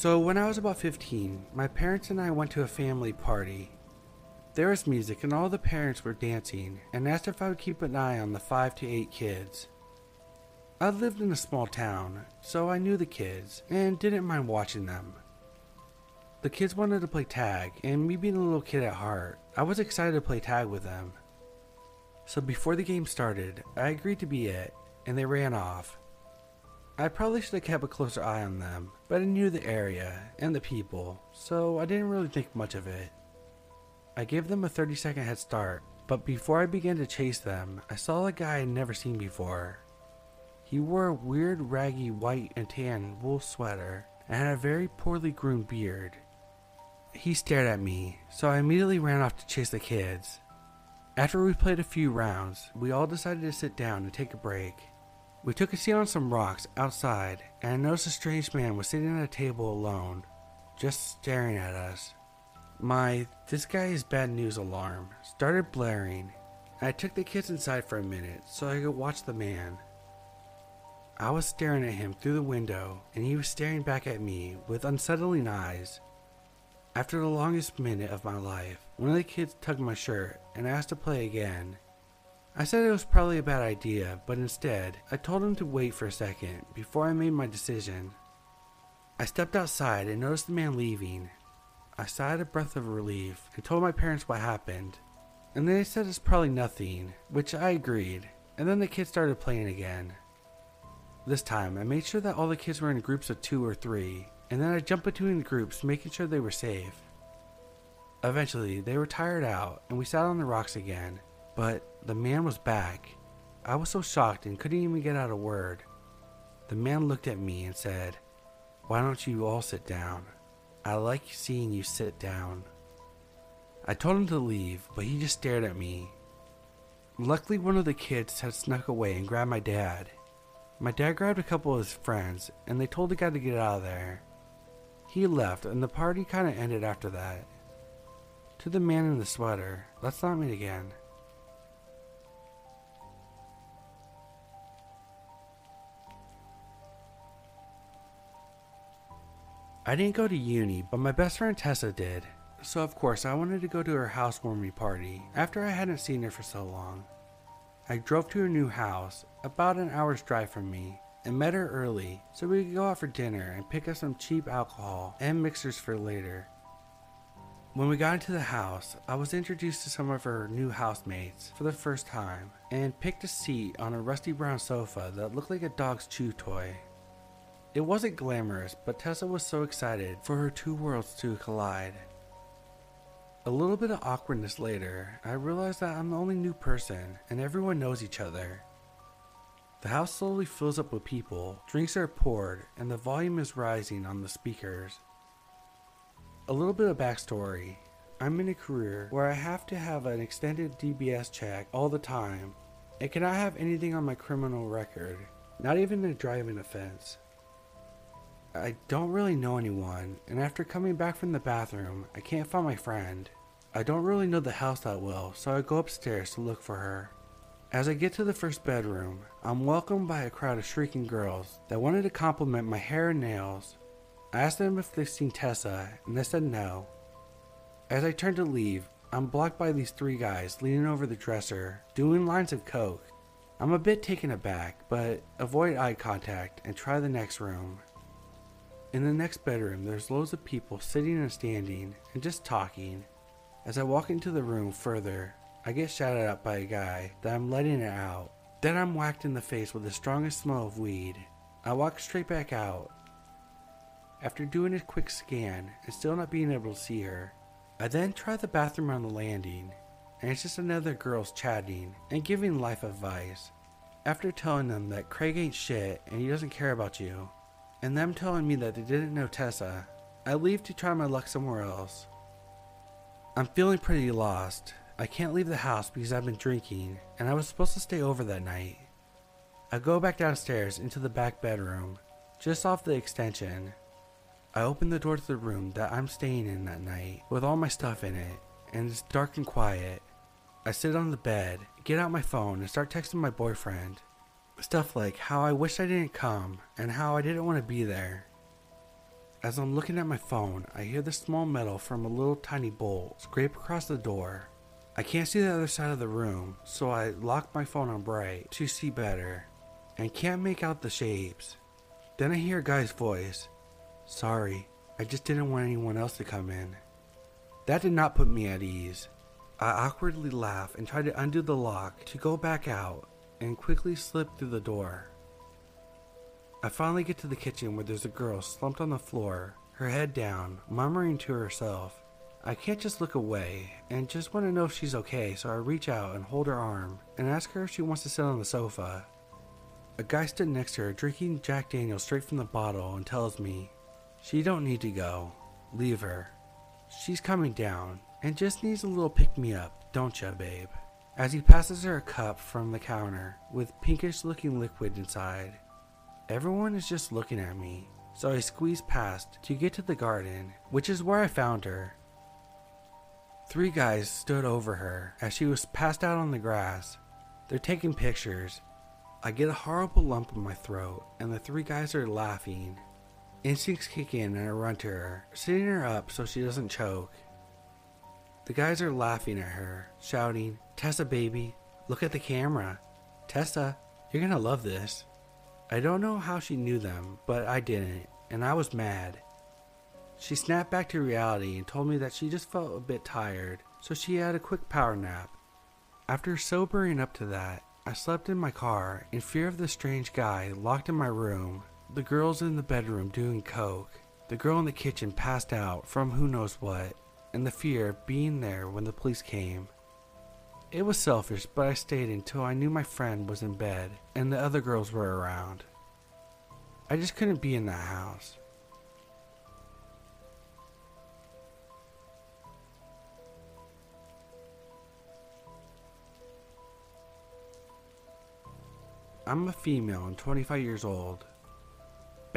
So, when I was about 15, my parents and I went to a family party. There was music, and all the parents were dancing and asked if I would keep an eye on the 5 to 8 kids. I lived in a small town, so I knew the kids and didn't mind watching them. The kids wanted to play tag, and me being a little kid at heart, I was excited to play tag with them. So before the game started, I agreed to be it, and they ran off. I probably should have kept a closer eye on them, but I knew the area and the people, so I didn't really think much of it. I gave them a 30 second head start, but before I began to chase them, I saw a guy I'd never seen before. He wore a weird, raggy white and tan wool sweater and had a very poorly groomed beard. He stared at me, so I immediately ran off to chase the kids. After we played a few rounds, we all decided to sit down and take a break. We took a seat on some rocks outside, and I noticed a strange man was sitting at a table alone, just staring at us. My this guy is bad news alarm started blaring, I took the kids inside for a minute so I could watch the man. I was staring at him through the window, and he was staring back at me with unsettling eyes. After the longest minute of my life, one of the kids tugged my shirt and asked to play again. I said it was probably a bad idea, but instead, I told him to wait for a second before I made my decision. I stepped outside and noticed the man leaving. I sighed a breath of relief and told my parents what happened, and they said it's probably nothing, which I agreed, and then the kids started playing again. This time, I made sure that all the kids were in groups of two or three, and then I jumped between the groups, making sure they were safe. Eventually, they were tired out, and we sat on the rocks again, but the man was back. I was so shocked and couldn't even get out a word. The man looked at me and said, Why don't you all sit down? I like seeing you sit down. I told him to leave, but he just stared at me. Luckily, one of the kids had snuck away and grabbed my dad. My dad grabbed a couple of his friends, and they told the guy to get out of there. He left, and the party kind of ended after that. To the man in the sweater, let's not meet again. I didn't go to uni, but my best friend Tessa did. So, of course, I wanted to go to her housewarming party after I hadn't seen her for so long. I drove to her new house, about an hour's drive from me, and met her early so we could go out for dinner and pick up some cheap alcohol and mixers for later. When we got into the house, I was introduced to some of her new housemates for the first time and picked a seat on a rusty brown sofa that looked like a dog's chew toy. It wasn't glamorous, but Tessa was so excited for her two worlds to collide. A little bit of awkwardness later, I realized that I'm the only new person and everyone knows each other. The house slowly fills up with people, drinks are poured, and the volume is rising on the speakers. A little bit of backstory I'm in a career where I have to have an extended DBS check all the time and cannot have anything on my criminal record, not even a driving offense. I don't really know anyone, and after coming back from the bathroom, I can't find my friend. I don't really know the house that well, so I go upstairs to look for her. As I get to the first bedroom, I'm welcomed by a crowd of shrieking girls that wanted to compliment my hair and nails. I asked them if they've seen Tessa, and they said no. As I turn to leave, I'm blocked by these three guys leaning over the dresser, doing lines of coke. I'm a bit taken aback, but avoid eye contact and try the next room. In the next bedroom, there's loads of people sitting and standing and just talking. As I walk into the room further, I get shouted at by a guy that I'm letting it out. Then I'm whacked in the face with the strongest smell of weed. I walk straight back out. After doing a quick scan and still not being able to see her, I then try the bathroom on the landing, and it's just another girls chatting and giving life advice. After telling them that Craig ain't shit and he doesn't care about you, and them telling me that they didn't know Tessa, I leave to try my luck somewhere else. I'm feeling pretty lost. I can't leave the house because I've been drinking, and I was supposed to stay over that night. I go back downstairs into the back bedroom, just off the extension. I open the door to the room that I'm staying in that night with all my stuff in it, and it's dark and quiet. I sit on the bed, get out my phone, and start texting my boyfriend. Stuff like how I wish I didn't come and how I didn't want to be there. As I'm looking at my phone, I hear the small metal from a little tiny bolt scrape across the door. I can't see the other side of the room, so I lock my phone on bright to see better and can't make out the shapes. Then I hear a guy's voice Sorry, I just didn't want anyone else to come in. That did not put me at ease. I awkwardly laugh and try to undo the lock to go back out and quickly slip through the door. I finally get to the kitchen where there's a girl slumped on the floor, her head down, murmuring to herself. I can't just look away and just want to know if she's okay, so I reach out and hold her arm and ask her if she wants to sit on the sofa. A guy stood next to her drinking Jack Daniels straight from the bottle and tells me, She don't need to go. Leave her. She's coming down and just needs a little pick me up, don't ya, babe? As he passes her a cup from the counter with pinkish looking liquid inside. Everyone is just looking at me, so I squeeze past to get to the garden, which is where I found her. Three guys stood over her as she was passed out on the grass. They're taking pictures. I get a horrible lump in my throat, and the three guys are laughing. Instincts kick in and I run to her, sitting her up so she doesn't choke. The guys are laughing at her, shouting, Tessa, baby, look at the camera. Tessa, you're gonna love this. I don't know how she knew them, but I didn't, and I was mad. She snapped back to reality and told me that she just felt a bit tired, so she had a quick power nap. After sobering up to that, I slept in my car in fear of the strange guy locked in my room, the girls in the bedroom doing coke, the girl in the kitchen passed out from who knows what, and the fear of being there when the police came. It was selfish, but I stayed until I knew my friend was in bed and the other girls were around. I just couldn't be in that house. I'm a female and 25 years old.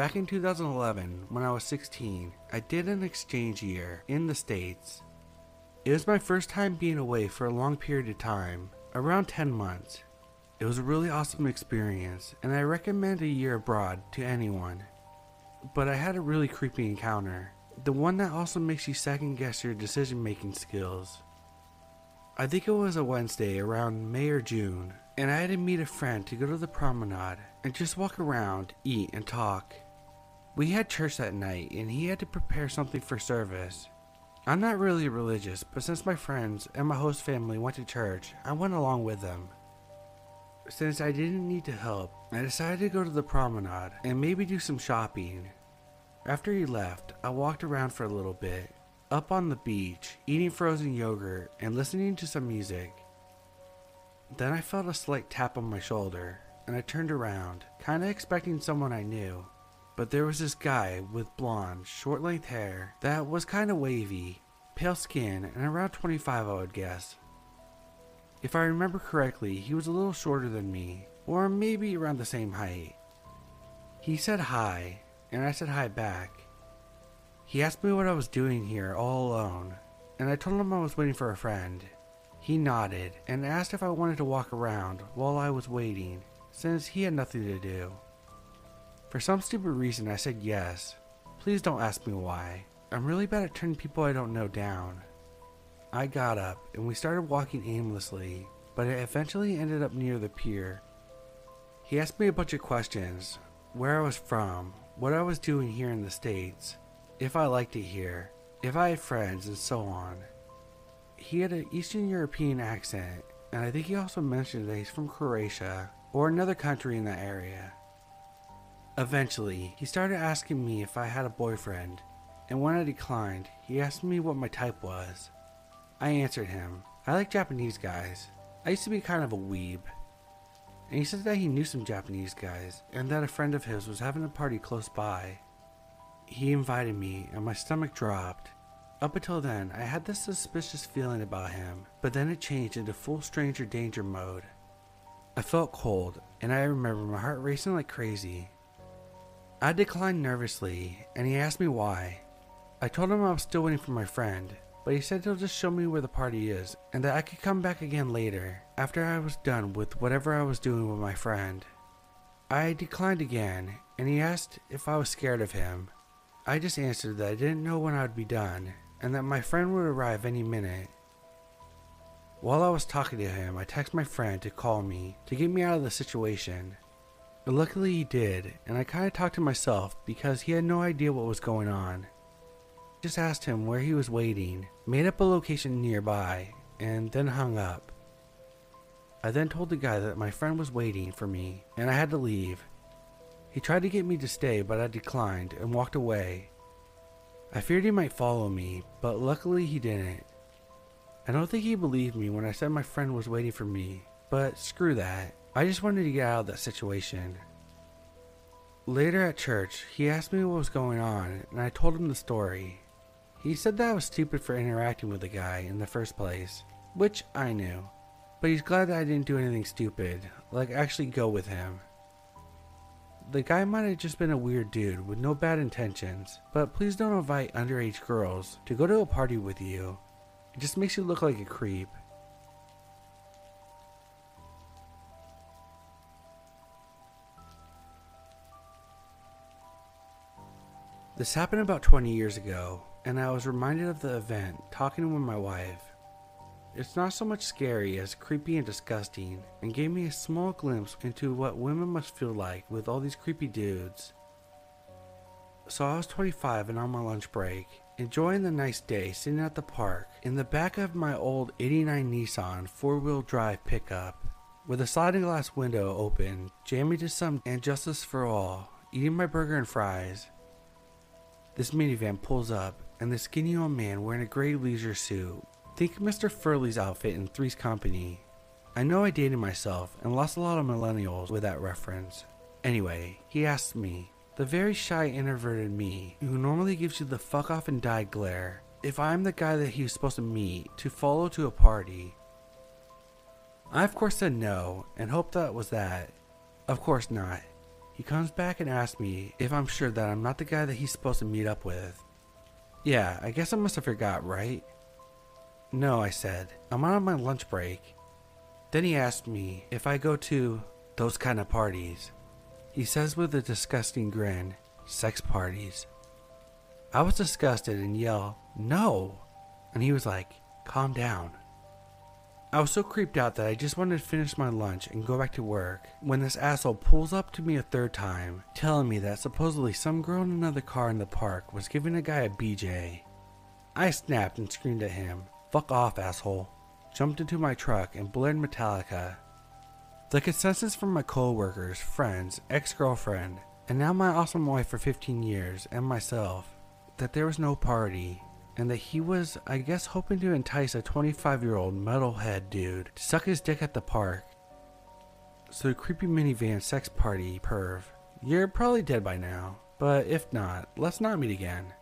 Back in 2011, when I was 16, I did an exchange year in the States it was my first time being away for a long period of time, around 10 months. It was a really awesome experience, and I recommend a year abroad to anyone. But I had a really creepy encounter, the one that also makes you second guess your decision making skills. I think it was a Wednesday around May or June, and I had to meet a friend to go to the promenade and just walk around, eat, and talk. We had church that night, and he had to prepare something for service. I'm not really religious, but since my friends and my host family went to church, I went along with them. Since I didn't need to help, I decided to go to the promenade and maybe do some shopping. After he left, I walked around for a little bit, up on the beach, eating frozen yogurt and listening to some music. Then I felt a slight tap on my shoulder, and I turned around, kinda expecting someone I knew. But there was this guy with blonde, short length hair that was kind of wavy, pale skin, and around 25, I would guess. If I remember correctly, he was a little shorter than me, or maybe around the same height. He said hi, and I said hi back. He asked me what I was doing here all alone, and I told him I was waiting for a friend. He nodded and asked if I wanted to walk around while I was waiting, since he had nothing to do. For some stupid reason, I said yes. Please don't ask me why. I'm really bad at turning people I don't know down. I got up and we started walking aimlessly, but it eventually ended up near the pier. He asked me a bunch of questions where I was from, what I was doing here in the States, if I liked it here, if I had friends, and so on. He had an Eastern European accent, and I think he also mentioned that he's from Croatia or another country in that area. Eventually, he started asking me if I had a boyfriend, and when I declined, he asked me what my type was. I answered him, I like Japanese guys. I used to be kind of a weeb. And he said that he knew some Japanese guys, and that a friend of his was having a party close by. He invited me, and my stomach dropped. Up until then, I had this suspicious feeling about him, but then it changed into full stranger danger mode. I felt cold, and I remember my heart racing like crazy. I declined nervously, and he asked me why. I told him I was still waiting for my friend, but he said he'll just show me where the party is and that I could come back again later, after I was done with whatever I was doing with my friend. I declined again, and he asked if I was scared of him. I just answered that I didn't know when I would be done and that my friend would arrive any minute. While I was talking to him, I texted my friend to call me to get me out of the situation. Luckily he did, and I kind of talked to myself because he had no idea what was going on. Just asked him where he was waiting, made up a location nearby, and then hung up. I then told the guy that my friend was waiting for me and I had to leave. He tried to get me to stay, but I declined and walked away. I feared he might follow me, but luckily he didn't. I don't think he believed me when I said my friend was waiting for me, but screw that. I just wanted to get out of that situation. Later at church, he asked me what was going on, and I told him the story. He said that I was stupid for interacting with the guy in the first place, which I knew. But he's glad that I didn't do anything stupid, like actually go with him. The guy might have just been a weird dude with no bad intentions, but please don't invite underage girls to go to a party with you it just makes you look like a creep. This happened about 20 years ago, and I was reminded of the event talking with my wife. It's not so much scary as creepy and disgusting, and gave me a small glimpse into what women must feel like with all these creepy dudes. So I was 25 and on my lunch break, enjoying the nice day sitting at the park in the back of my old 89 Nissan four wheel drive pickup with a sliding glass window open, jamming to some and justice for all, eating my burger and fries. This minivan pulls up, and the skinny old man wearing a gray leisure suit. Think Mr. Furley's outfit in Three's Company. I know I dated myself and lost a lot of millennials with that reference. Anyway, he asked me, the very shy introverted me, who normally gives you the fuck off and die glare, if I'm the guy that he was supposed to meet to follow to a party. I of course said no and hoped that was that. Of course not. He comes back and asks me if I'm sure that I'm not the guy that he's supposed to meet up with. Yeah, I guess I must have forgot, right? No, I said. I'm on my lunch break. Then he asked me if I go to those kind of parties. He says with a disgusting grin, sex parties. I was disgusted and yell, no! And he was like, calm down. I was so creeped out that I just wanted to finish my lunch and go back to work when this asshole pulls up to me a third time, telling me that supposedly some girl in another car in the park was giving a guy a BJ. I snapped and screamed at him, fuck off, asshole, jumped into my truck and blared Metallica. The consensus from my co-workers, friends, ex-girlfriend, and now my awesome wife for 15 years, and myself, that there was no party, and that he was, I guess, hoping to entice a 25 year old metalhead dude to suck his dick at the park. So, creepy minivan sex party perv, you're probably dead by now, but if not, let's not meet again.